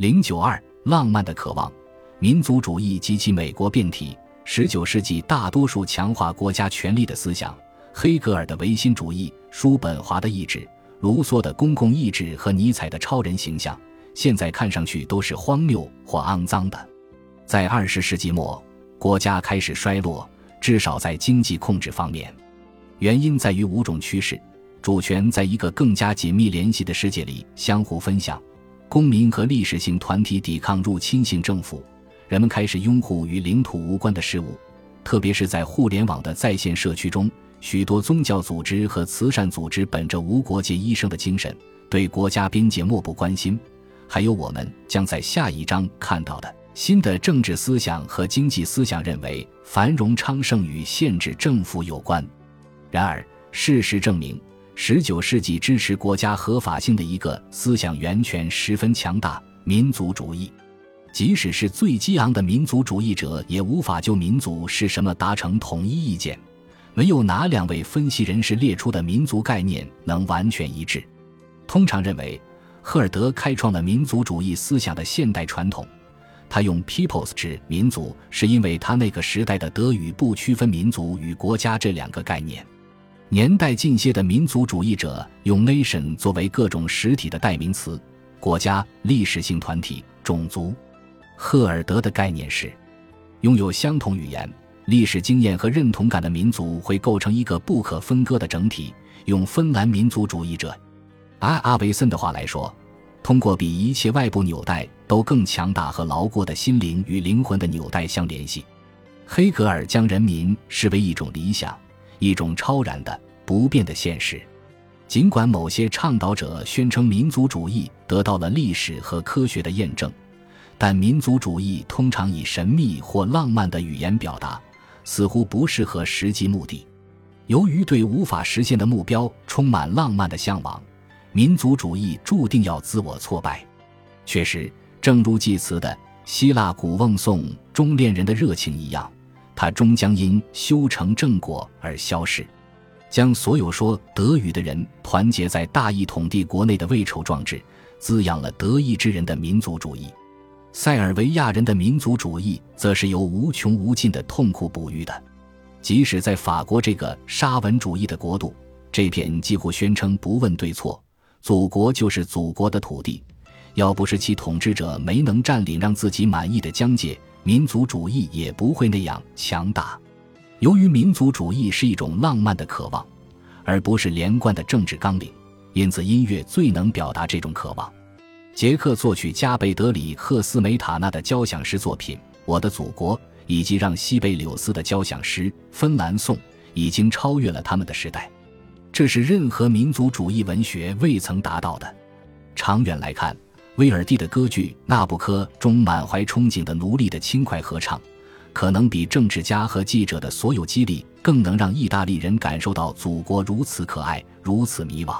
零九二，浪漫的渴望，民族主义及其美国变体。十九世纪大多数强化国家权力的思想，黑格尔的唯心主义、叔本华的意志、卢梭的公共意志和尼采的超人形象，现在看上去都是荒谬或肮脏的。在二十世纪末，国家开始衰落，至少在经济控制方面。原因在于五种趋势：主权在一个更加紧密联系的世界里相互分享；公民和历史性团体抵抗入侵性政府；人们开始拥护与领土无关的事物，特别是在互联网的在线社区中，许多宗教组织和慈善组织本着无国界医生的精神，对国家边界漠不关心。还有我们将在下一章看到的新的政治思想和经济思想，认为繁荣昌盛与限制政府有关。然而，事实证明，19世纪支持国家合法性的一个思想源泉十分强大——民族主义。即使是最激昂的民族主义者，也无法就民族是什么达成统一意见。没有哪两位分析人士列出的民族概念能完全一致。通常认为，赫尔德开创了民族主义思想的现代传统。他用 “peoples” 指民族，是因为他那个时代的德语不区分民族与国家这两个概念。年代近些的民族主义者用 nation 作为各种实体的代名词，国家、历史性团体、种族。赫尔德的概念是，拥有相同语言、历史经验和认同感的民族会构成一个不可分割的整体。用芬兰民族主义者阿阿维森的话来说，通过比一切外部纽带都更强大和牢固的心灵与灵魂的纽带相联系。黑格尔将人民视为一种理想。一种超然的、不变的现实。尽管某些倡导者宣称民族主义得到了历史和科学的验证，但民族主义通常以神秘或浪漫的语言表达，似乎不适合实际目的。由于对无法实现的目标充满浪漫的向往，民族主义注定要自我挫败。确实，正如祭词的希腊古瓮颂中恋人的热情一样。它终将因修成正果而消逝，将所有说德语的人团结在大一统帝国内的未丑壮志，滋养了德意志人的民族主义。塞尔维亚人的民族主义则是由无穷无尽的痛苦哺育的。即使在法国这个沙文主义的国度，这片几乎宣称不问对错，祖国就是祖国的土地，要不是其统治者没能占领让自己满意的疆界。民族主义也不会那样强大。由于民族主义是一种浪漫的渴望，而不是连贯的政治纲领，因此音乐最能表达这种渴望。捷克作曲家贝德里赫斯梅塔纳的交响诗作品《我的祖国》，以及让西贝柳斯的交响诗《芬兰颂》，已经超越了他们的时代。这是任何民族主义文学未曾达到的。长远来看。威尔第的歌剧《纳布科》中满怀憧憬的奴隶的轻快合唱，可能比政治家和记者的所有激励更能让意大利人感受到祖国如此可爱，如此迷惘。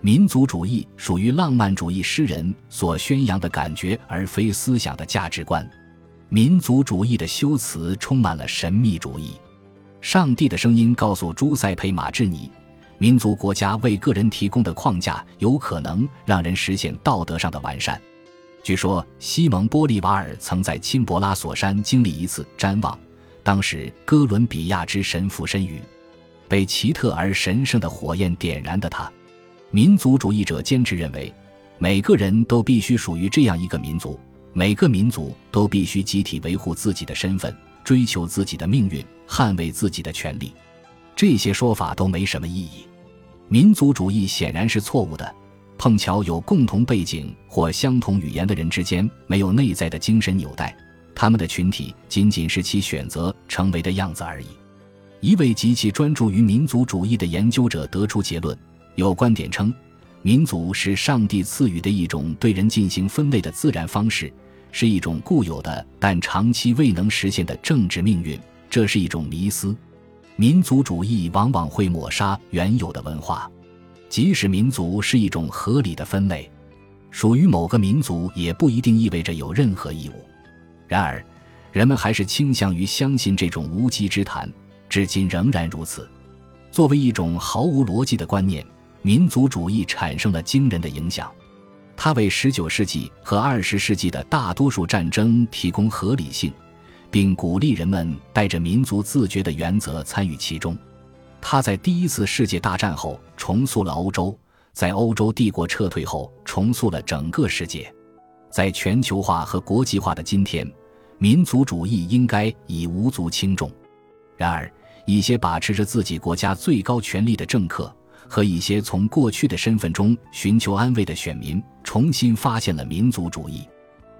民族主义属于浪漫主义诗人所宣扬的感觉，而非思想的价值观。民族主义的修辞充满了神秘主义。上帝的声音告诉朱塞佩·马志尼。民族国家为个人提供的框架有可能让人实现道德上的完善。据说西蒙·波利瓦尔曾在钦博拉索山经历一次瞻望，当时哥伦比亚之神附身于被奇特而神圣的火焰点燃的他。民族主义者坚持认为，每个人都必须属于这样一个民族，每个民族都必须集体维护自己的身份，追求自己的命运，捍卫自己的权利。这些说法都没什么意义。民族主义显然是错误的。碰巧有共同背景或相同语言的人之间没有内在的精神纽带，他们的群体仅仅是其选择成为的样子而已。一位极其专注于民族主义的研究者得出结论：有观点称，民族是上帝赐予的一种对人进行分类的自然方式，是一种固有的但长期未能实现的政治命运。这是一种迷思。民族主义往往会抹杀原有的文化，即使民族是一种合理的分类，属于某个民族也不一定意味着有任何义务。然而，人们还是倾向于相信这种无稽之谈，至今仍然如此。作为一种毫无逻辑的观念，民族主义产生了惊人的影响。它为19世纪和20世纪的大多数战争提供合理性，并鼓励人们带着民族自觉的原则参与其中。他在第一次世界大战后重塑了欧洲，在欧洲帝国撤退后重塑了整个世界。在全球化和国际化的今天，民族主义应该已无足轻重。然而，一些把持着自己国家最高权力的政客。和一些从过去的身份中寻求安慰的选民重新发现了民族主义，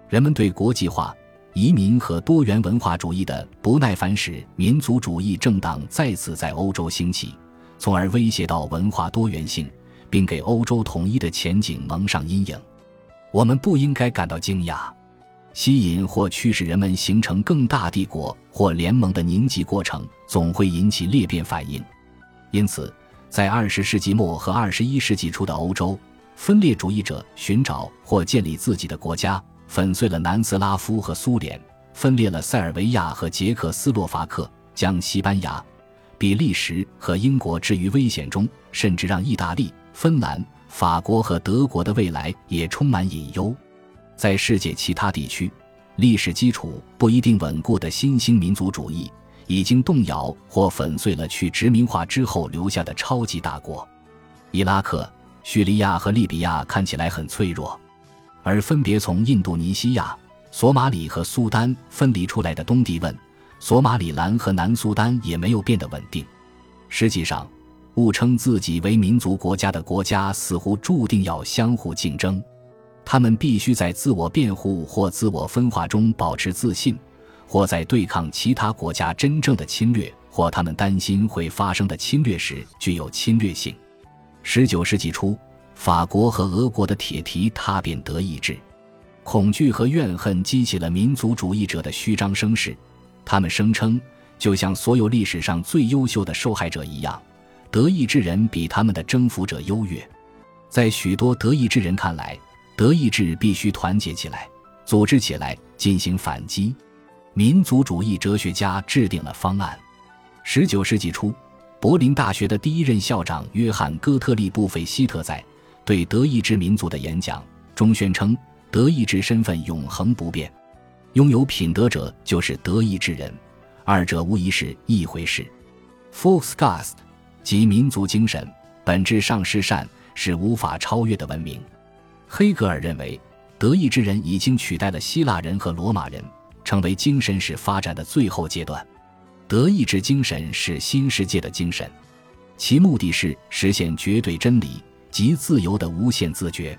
人们对国际化、移民和多元文化主义的不耐烦使民族主义政党再次在欧洲兴起，从而威胁到文化多元性，并给欧洲统一的前景蒙上阴影。我们不应该感到惊讶，吸引或驱使人们形成更大帝国或联盟的凝集过程总会引起裂变反应，因此。在二十世纪末和二十一世纪初的欧洲，分裂主义者寻找或建立自己的国家，粉碎了南斯拉夫和苏联，分裂了塞尔维亚和捷克斯洛伐克，将西班牙、比利时和英国置于危险中，甚至让意大利、芬兰、法国和德国的未来也充满隐忧。在世界其他地区，历史基础不一定稳固的新兴民族主义。已经动摇或粉碎了去殖民化之后留下的超级大国，伊拉克、叙利亚和利比亚看起来很脆弱，而分别从印度尼西亚、索马里和苏丹分离出来的东帝汶、索马里兰和南苏丹也没有变得稳定。实际上，误称自己为民族国家的国家似乎注定要相互竞争，他们必须在自我辩护或自我分化中保持自信。或在对抗其他国家真正的侵略，或他们担心会发生的侵略时具有侵略性。十九世纪初，法国和俄国的铁蹄踏遍德意志，恐惧和怨恨激起了民族主义者的虚张声势。他们声称，就像所有历史上最优秀的受害者一样，德意志人比他们的征服者优越。在许多德意志人看来，德意志必须团结起来，组织起来进行反击。民族主义哲学家制定了方案。十九世纪初，柏林大学的第一任校长约翰·哥特利布费希特在对德意志民族的演讲中宣称：“德意志身份永恒不变，拥有品德者就是德意志人，二者无疑是一回事。”Volksgeist 即民族精神，本质上是善，是无法超越的文明。黑格尔认为，德意志人已经取代了希腊人和罗马人。成为精神史发展的最后阶段，德意志精神是新世界的精神，其目的是实现绝对真理及自由的无限自觉。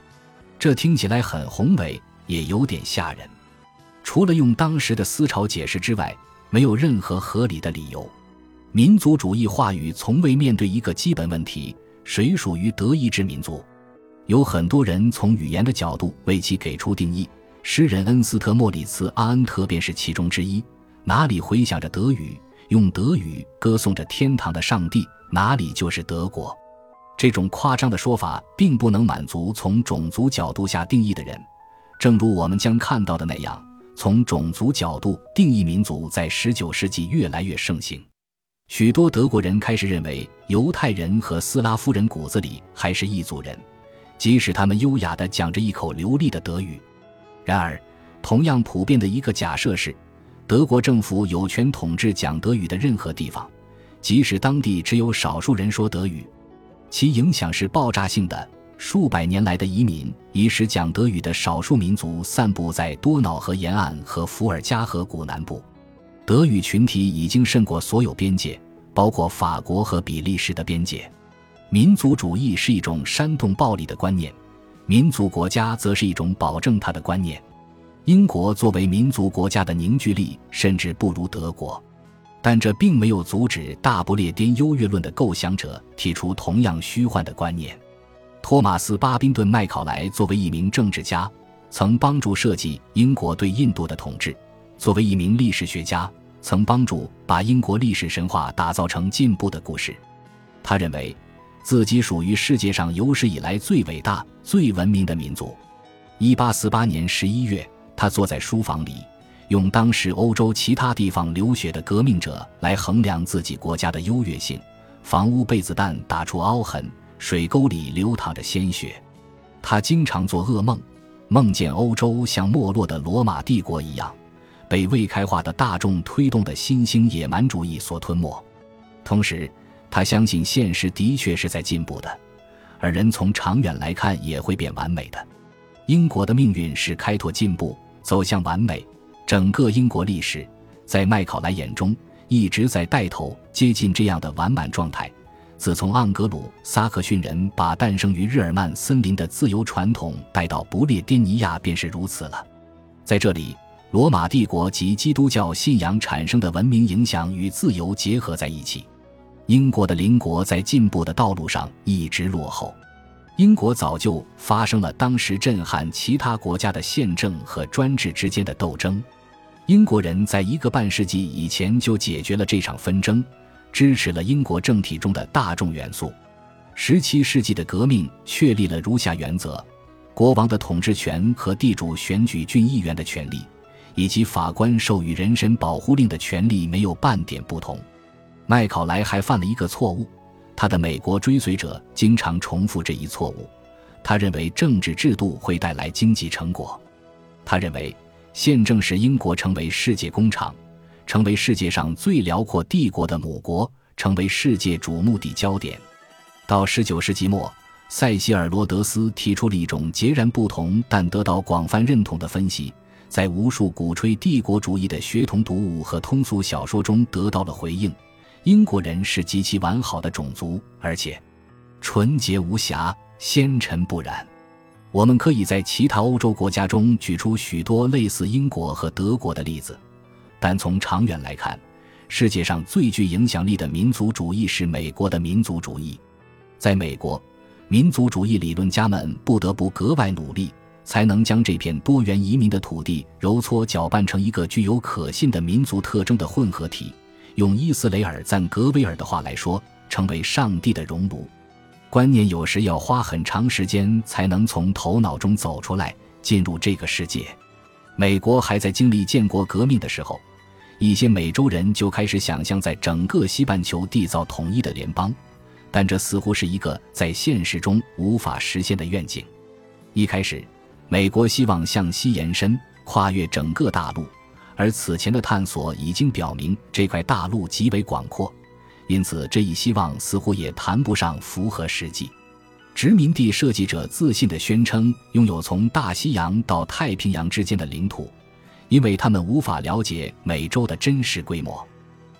这听起来很宏伟，也有点吓人。除了用当时的思潮解释之外，没有任何合理的理由。民族主义话语从未面对一个基本问题：谁属于德意志民族？有很多人从语言的角度为其给出定义。诗人恩斯特·莫里茨·阿恩特便是其中之一。哪里回响着德语，用德语歌颂着天堂的上帝，哪里就是德国。这种夸张的说法并不能满足从种族角度下定义的人。正如我们将看到的那样，从种族角度定义民族在19世纪越来越盛行。许多德国人开始认为，犹太人和斯拉夫人骨子里还是一族人，即使他们优雅地讲着一口流利的德语。然而，同样普遍的一个假设是，德国政府有权统治讲德语的任何地方，即使当地只有少数人说德语。其影响是爆炸性的。数百年来的移民已使讲德语的少数民族散布在多瑙河沿岸和伏尔加河谷南部。德语群体已经胜过所有边界，包括法国和比利时的边界。民族主义是一种煽动暴力的观念。民族国家则是一种保证它的观念。英国作为民族国家的凝聚力甚至不如德国，但这并没有阻止大不列颠优越论的构想者提出同样虚幻的观念。托马斯·巴宾顿·麦考莱作为一名政治家，曾帮助设计英国对印度的统治；作为一名历史学家，曾帮助把英国历史神话打造成进步的故事。他认为。自己属于世界上有史以来最伟大、最文明的民族。一八四八年十一月，他坐在书房里，用当时欧洲其他地方流血的革命者来衡量自己国家的优越性。房屋被子弹打出凹痕，水沟里流淌着鲜血。他经常做噩梦，梦见欧洲像没落的罗马帝国一样，被未开化的大众推动的新兴野蛮主义所吞没。同时，他相信现实的确是在进步的，而人从长远来看也会变完美的。英国的命运是开拓进步，走向完美。整个英国历史，在麦考莱眼中，一直在带头接近这样的完满状态。自从盎格鲁撒克逊人把诞生于日耳曼森林的自由传统带到不列颠尼亚，便是如此了。在这里，罗马帝国及基督教信仰产生的文明影响与自由结合在一起。英国的邻国在进步的道路上一直落后，英国早就发生了当时震撼其他国家的宪政和专制之间的斗争。英国人在一个半世纪以前就解决了这场纷争，支持了英国政体中的大众元素。十七世纪的革命确立了如下原则：国王的统治权和地主选举郡议员的权利，以及法官授予人身保护令的权利没有半点不同。麦考莱还犯了一个错误，他的美国追随者经常重复这一错误。他认为政治制度会带来经济成果，他认为宪政使英国成为世界工厂，成为世界上最辽阔帝国的母国，成为世界瞩目的焦点。到十九世纪末，塞西尔·罗德斯提出了一种截然不同但得到广泛认同的分析，在无数鼓吹帝国主义的学童读物和通俗小说中得到了回应。英国人是极其完好的种族，而且纯洁无瑕、纤尘不染。我们可以在其他欧洲国家中举出许多类似英国和德国的例子，但从长远来看，世界上最具影响力的民族主义是美国的民族主义。在美国，民族主义理论家们不得不格外努力，才能将这片多元移民的土地揉搓搅拌成一个具有可信的民族特征的混合体。用伊斯雷尔赞格威尔的话来说，成为上帝的熔炉。观念有时要花很长时间才能从头脑中走出来，进入这个世界。美国还在经历建国革命的时候，一些美洲人就开始想象在整个西半球缔造统一的联邦，但这似乎是一个在现实中无法实现的愿景。一开始，美国希望向西延伸，跨越整个大陆。而此前的探索已经表明，这块大陆极为广阔，因此这一希望似乎也谈不上符合实际。殖民地设计者自信地宣称拥有从大西洋到太平洋之间的领土，因为他们无法了解美洲的真实规模。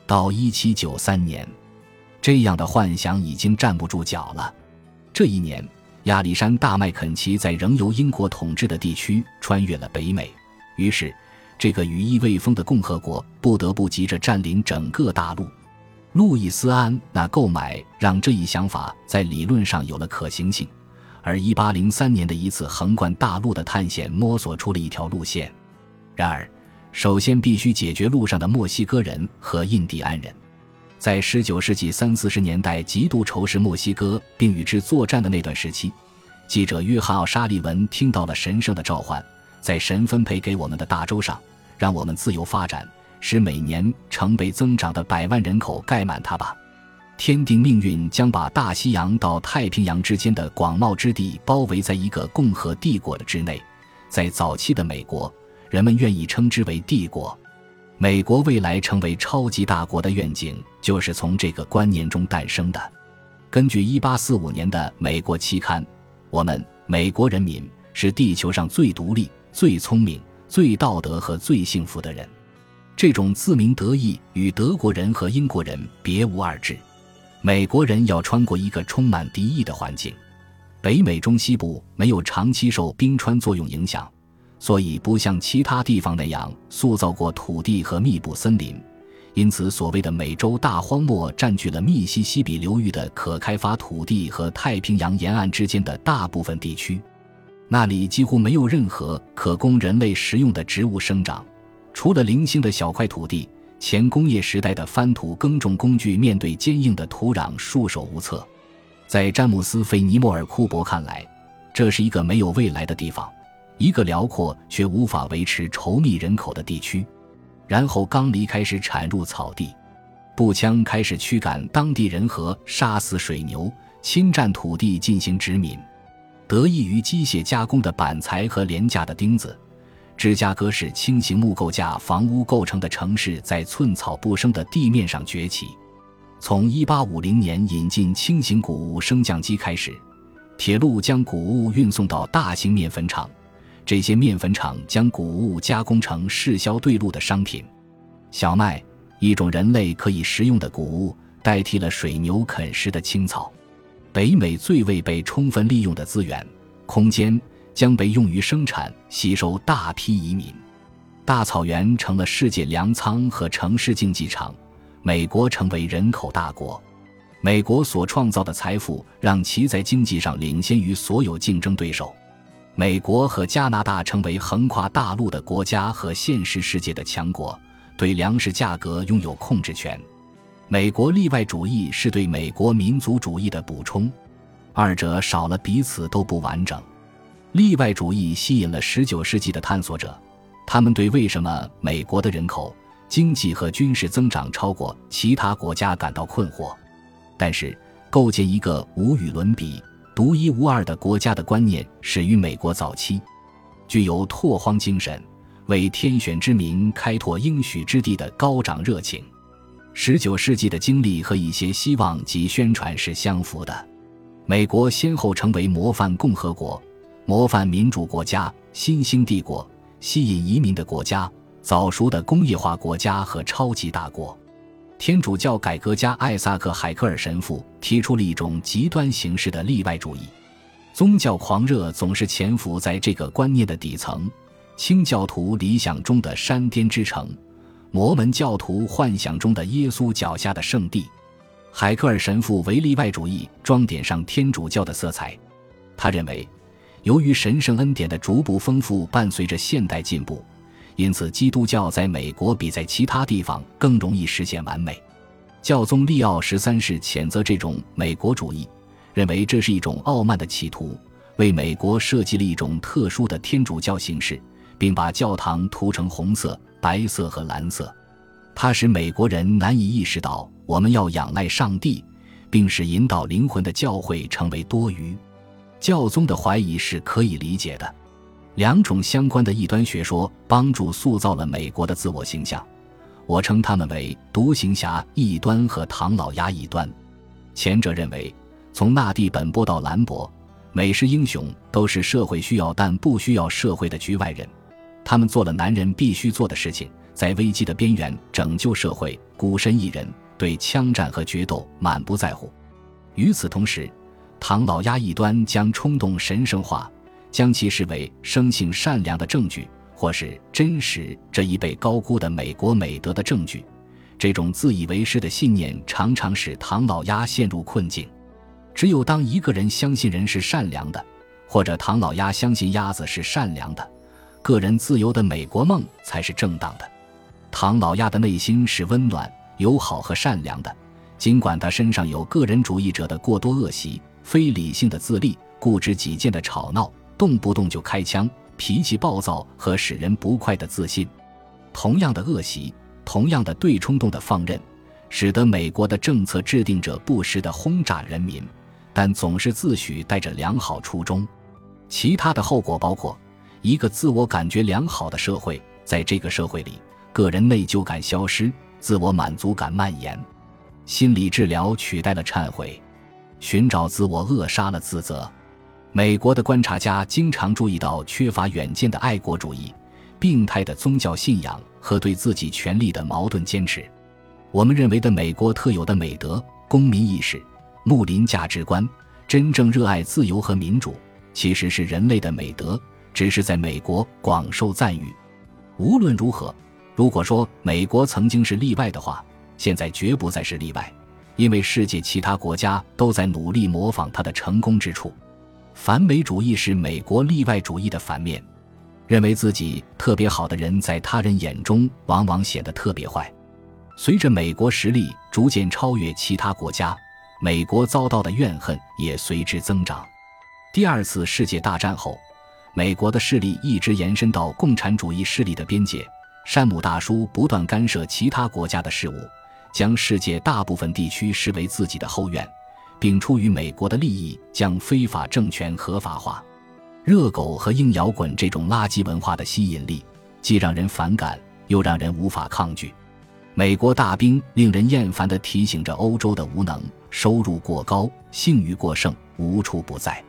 到1793年，这样的幻想已经站不住脚了。这一年，亚历山大麦肯齐在仍由英国统治的地区穿越了北美，于是。这个羽翼未丰的共和国不得不急着占领整个大陆。路易斯安那购买让这一想法在理论上有了可行性，而1803年的一次横贯大陆的探险摸索出了一条路线。然而，首先必须解决路上的墨西哥人和印第安人。在19世纪三四十年代极度仇视墨西哥并与之作战的那段时期，记者约翰奥沙利文听到了神圣的召唤。在神分配给我们的大洲上，让我们自由发展，使每年成倍增长的百万人口盖满它吧。天定命运将把大西洋到太平洋之间的广袤之地包围在一个共和帝国的之内。在早期的美国，人们愿意称之为帝国。美国未来成为超级大国的愿景，就是从这个观念中诞生的。根据1845年的美国期刊，我们美国人民是地球上最独立。最聪明、最道德和最幸福的人，这种自鸣得意与德国人和英国人别无二致。美国人要穿过一个充满敌意的环境，北美中西部没有长期受冰川作用影响，所以不像其他地方那样塑造过土地和密布森林，因此所谓的美洲大荒漠占据了密西西比流域的可开发土地和太平洋沿岸之间的大部分地区。那里几乎没有任何可供人类食用的植物生长，除了零星的小块土地。前工业时代的翻土耕种工具面对坚硬的土壤束手无策。在詹姆斯·费尼莫尔·库珀看来，这是一个没有未来的地方，一个辽阔却无法维持稠密人口的地区。然后刚离开始铲入草地，步枪开始驱赶当地人和杀死水牛，侵占土地进行殖民。得益于机械加工的板材和廉价的钉子，芝加哥市轻型木构架房屋构成的城市在寸草不生的地面上崛起。从1850年引进轻型谷物升降机开始，铁路将谷物运送到大型面粉厂，这些面粉厂将谷物加工成市销对路的商品。小麦，一种人类可以食用的谷物，代替了水牛啃食的青草。北美最未被充分利用的资源——空间，将被用于生产，吸收大批移民。大草原成了世界粮仓和城市竞技场，美国成为人口大国。美国所创造的财富让其在经济上领先于所有竞争对手。美国和加拿大成为横跨大陆的国家和现实世界的强国，对粮食价格拥有控制权。美国例外主义是对美国民族主义的补充，二者少了彼此都不完整。例外主义吸引了19世纪的探索者，他们对为什么美国的人口、经济和军事增长超过其他国家感到困惑。但是，构建一个无与伦比、独一无二的国家的观念始于美国早期，具有拓荒精神，为天选之民开拓应许之地的高涨热情。十九世纪的经历和一些希望及宣传是相符的。美国先后成为模范共和国、模范民主国家、新兴帝国、吸引移民的国家、早熟的工业化国家和超级大国。天主教改革家艾萨克·海克尔神父提出了一种极端形式的例外主义。宗教狂热总是潜伏在这个观念的底层。清教徒理想中的山巅之城。摩门教徒幻想中的耶稣脚下的圣地，海克尔神父为例外主义装点上天主教的色彩。他认为，由于神圣恩典的逐步丰富伴随着现代进步，因此基督教在美国比在其他地方更容易实现完美。教宗利奥十三世谴责这种美国主义，认为这是一种傲慢的企图，为美国设计了一种特殊的天主教形式，并把教堂涂成红色。白色和蓝色，它使美国人难以意识到我们要仰赖上帝，并使引导灵魂的教会成为多余。教宗的怀疑是可以理解的。两种相关的异端学说帮助塑造了美国的自我形象，我称他们为独行侠异端和唐老鸭异端。前者认为，从纳蒂本波到兰博，美式英雄都是社会需要但不需要社会的局外人。他们做了男人必须做的事情，在危机的边缘拯救社会，孤身一人，对枪战和决斗满不在乎。与此同时，唐老鸭一端将冲动神圣化，将其视为生性善良的证据，或是真实这一被高估的美国美德的证据。这种自以为是的信念常常使唐老鸭陷入困境。只有当一个人相信人是善良的，或者唐老鸭相信鸭子是善良的。个人自由的美国梦才是正当的。唐老鸭的内心是温暖、友好和善良的，尽管他身上有个人主义者的过多恶习、非理性的自立、固执己见的吵闹、动不动就开枪、脾气暴躁和使人不快的自信。同样的恶习，同样的对冲动的放任，使得美国的政策制定者不时地轰炸人民，但总是自诩带着良好初衷。其他的后果包括。一个自我感觉良好的社会，在这个社会里，个人内疚感消失，自我满足感蔓延，心理治疗取代了忏悔，寻找自我扼杀了自责。美国的观察家经常注意到缺乏远见的爱国主义、病态的宗教信仰和对自己权利的矛盾坚持。我们认为的美国特有的美德、公民意识、睦邻价值观，真正热爱自由和民主，其实是人类的美德。只是在美国广受赞誉。无论如何，如果说美国曾经是例外的话，现在绝不再是例外，因为世界其他国家都在努力模仿他的成功之处。反美主义是美国例外主义的反面，认为自己特别好的人在他人眼中往往显得特别坏。随着美国实力逐渐超越其他国家，美国遭到的怨恨也随之增长。第二次世界大战后。美国的势力一直延伸到共产主义势力的边界。山姆大叔不断干涉其他国家的事务，将世界大部分地区视为自己的后院，并出于美国的利益将非法政权合法化。热狗和硬摇滚这种垃圾文化的吸引力，既让人反感，又让人无法抗拒。美国大兵令人厌烦地提醒着欧洲的无能，收入过高，性欲过剩，无处不在。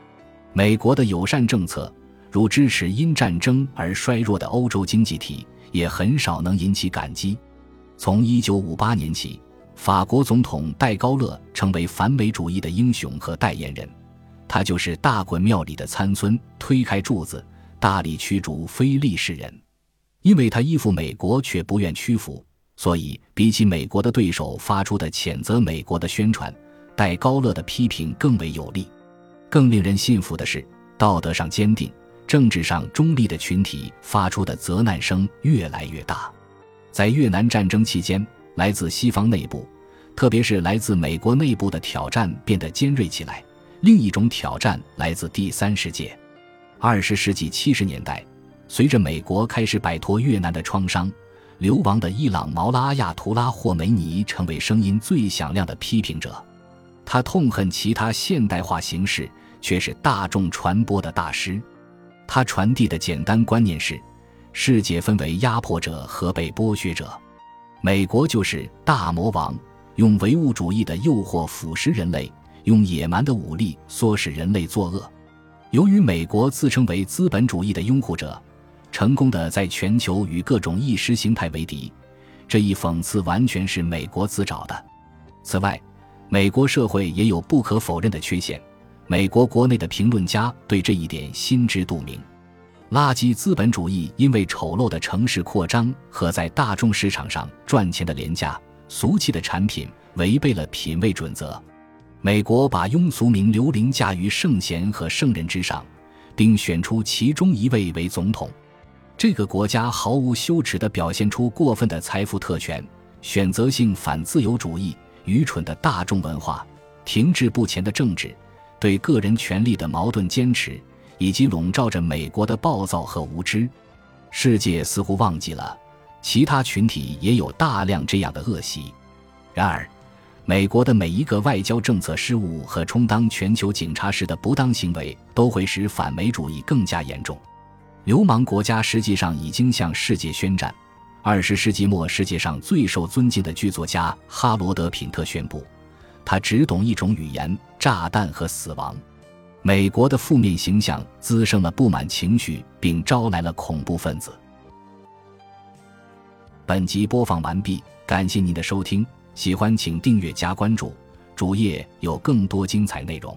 美国的友善政策，如支持因战争而衰弱的欧洲经济体，也很少能引起感激。从1958年起。法国总统戴高乐成为反美主义的英雄和代言人，他就是大滚庙里的参孙，推开柱子，大力驱逐非利士人。因为他依附美国却不愿屈服，所以比起美国的对手发出的谴责美国的宣传，戴高乐的批评更为有力。更令人信服的是，道德上坚定、政治上中立的群体发出的责难声越来越大。在越南战争期间。来自西方内部，特别是来自美国内部的挑战变得尖锐起来。另一种挑战来自第三世界。二十世纪七十年代，随着美国开始摆脱越南的创伤，流亡的伊朗毛拉亚图拉霍梅尼成为声音最响亮的批评者。他痛恨其他现代化形式，却是大众传播的大师。他传递的简单观念是：世界分为压迫者和被剥削者。美国就是大魔王，用唯物主义的诱惑腐蚀人类，用野蛮的武力唆使人类作恶。由于美国自称为资本主义的拥护者，成功的在全球与各种意识形态为敌，这一讽刺完全是美国自找的。此外，美国社会也有不可否认的缺陷，美国国内的评论家对这一点心知肚明。垃圾资本主义因为丑陋的城市扩张和在大众市场上赚钱的廉价、俗气的产品，违背了品味准则。美国把庸俗名流凌驾于圣贤和圣人之上，并选出其中一位为总统。这个国家毫无羞耻地表现出过分的财富特权、选择性反自由主义、愚蠢的大众文化、停滞不前的政治、对个人权利的矛盾坚持。以及笼罩着美国的暴躁和无知，世界似乎忘记了，其他群体也有大量这样的恶习。然而，美国的每一个外交政策失误和充当全球警察时的不当行为，都会使反美主义更加严重。流氓国家实际上已经向世界宣战。二十世纪末，世界上最受尊敬的剧作家哈罗德·品特宣布，他只懂一种语言：炸弹和死亡。美国的负面形象滋生了不满情绪，并招来了恐怖分子。本集播放完毕，感谢您的收听，喜欢请订阅加关注，主页有更多精彩内容。